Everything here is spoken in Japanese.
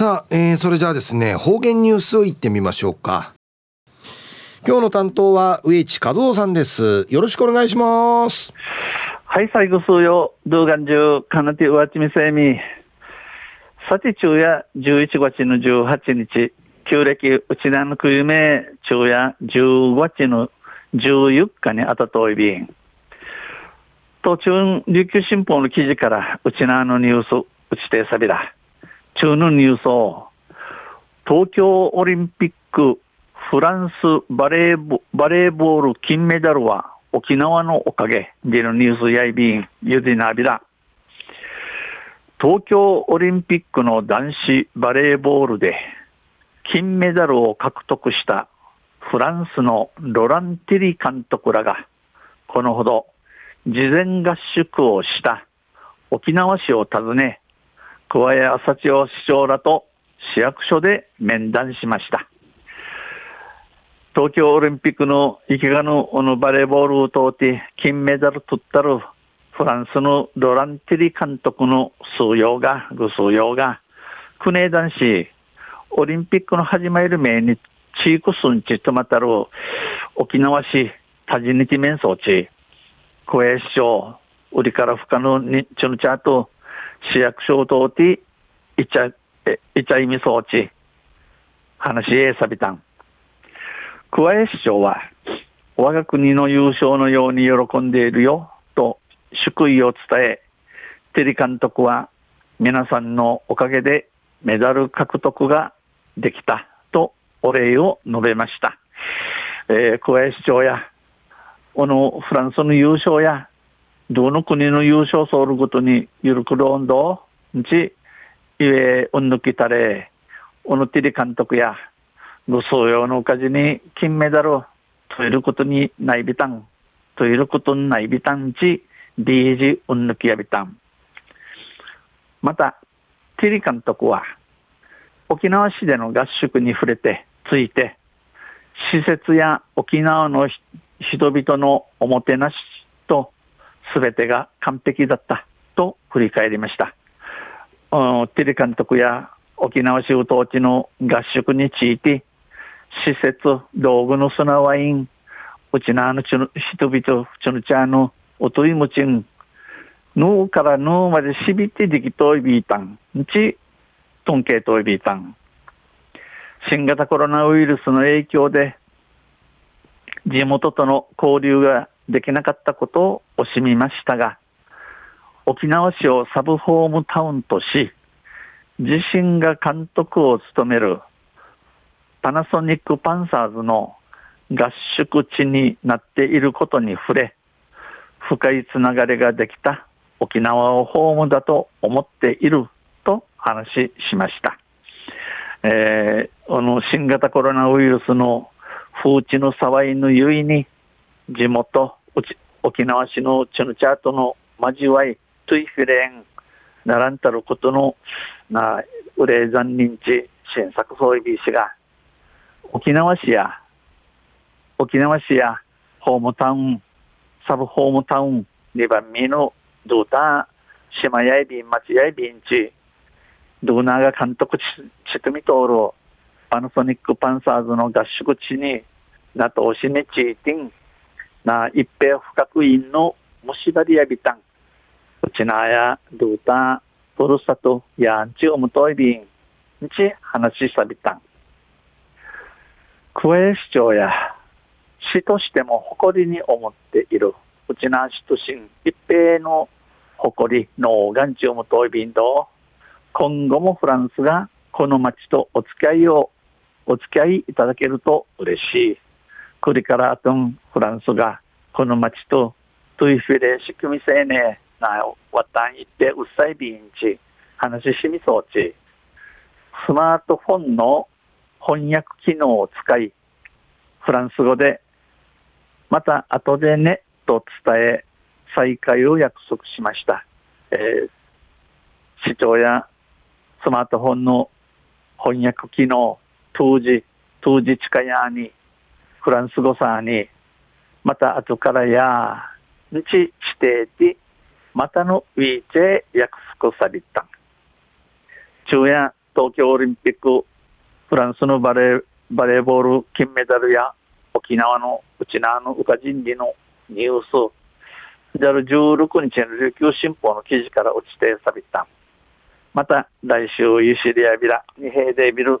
さあ、えー、それじゃあですね、方言ニュースを言ってみましょうか。今日の担当は植地和夫さんです。よろしくお願いします。はい、最後数よ、動画中、かなてうわちみせみ。さて中夜11月の18日、旧暦うちなのくゆめ中夜15月の14日にあたといびん。途中、琉球新報の記事から、うちなのニュース、うちてさびら。中のニュースを、東京オリンピックフランスバレーボバレーボール金メダルは沖縄のおかげでのニュースやいびん、ゆでなびら。東京オリンピックの男子バレーボールで金メダルを獲得したフランスのロランティリ監督らがこのほど事前合宿をした沖縄市を訪ね桑谷朝千代市長らと市役所で面談しました。東京オリンピックの池上のバレーボールを通って金メダル取ったるフランスのロランティリ監督の数用が、ぐ数用が、国枝男子、オリンピックの始まる前に地域数んちとまたる沖縄市多治日面装置、小江市長、売りから不可能にちゅのちゃと市役所を通って、いちゃ、いちゃいみ装置、話へさびたん。桑江市長は、我が国の優勝のように喜んでいるよ、と祝意を伝え、テリ監督は、皆さんのおかげでメダル獲得ができた、とお礼を述べました。えー、桑江市長や、このフランスの優勝や、どの国の優勝ソウルごとにゆるくる温度んち、いえ、うんぬきたれ、おのてり監督や、ご総用のおかじに金メダルを取れることにないびたん、取れることにないびたんち、リージうんぬきやびたん。また、ティリ監督は、沖縄市での合宿に触れて、ついて、施設や沖縄の人々のおもてなしと全てが完璧だったと振り返りました。テレ監督や沖縄州統治の合宿について、施設、道具の砂ワイン、うちなの人々、ちょのちゃのおといもちん、ぬうからぬうまでしびてできといびいたん、ち、とんけいといびいたん。新型コロナウイルスの影響で、地元との交流ができなかったことを惜しみましたが、沖縄市をサブホームタウンとし、自身が監督を務めるパナソニックパンサーズの合宿地になっていることに触れ、深いつながりができた沖縄をホームだと思っていると話しました。えー、この新型コロナウイルスの風知の騒いのゆいに地元沖縄市のチュヌチャートの交わいトゥイフィレンならんたることのなウレーザン認知新作総理氏が沖縄市や沖縄市やホームタウンサブホームタウン2番目のドータ島やいびん町やいびんちドーナーが監督ちちとみとおるパナソニックパンサーズの合宿地になとおしねちいてんな一平深く院のもしばりやびたん。うちなや、どうた、ふるさと、やんちおむといびん、んち話しさびたん。クエ市長や、市としても誇りに思っている、うちな市としん、一平の誇りのがんちおむといびんと、今後もフランスがこの町とお付き合いを、お付き合いいただけると嬉しい。これからとんフランスがこの町とトイフィレ仕組みせねなわたんいってうっさいびんち話ししみそうち。スマートフォンの翻訳機能を使いフランス語でまた後でねと伝え再開を約束しました、えー、市長やスマートフォンの翻訳機能当時当時近やにフランス語さんに、また後からや、日指定で、またのウィーチェ約束された。昼夜、東京オリンピック、フランスのバレー、バレーボール金メダルや沖縄の内縄の宇賀神理のニュース、16日の琉球新報の記事から落ちてさびた。また来週ゆしりやびら、二平で見る。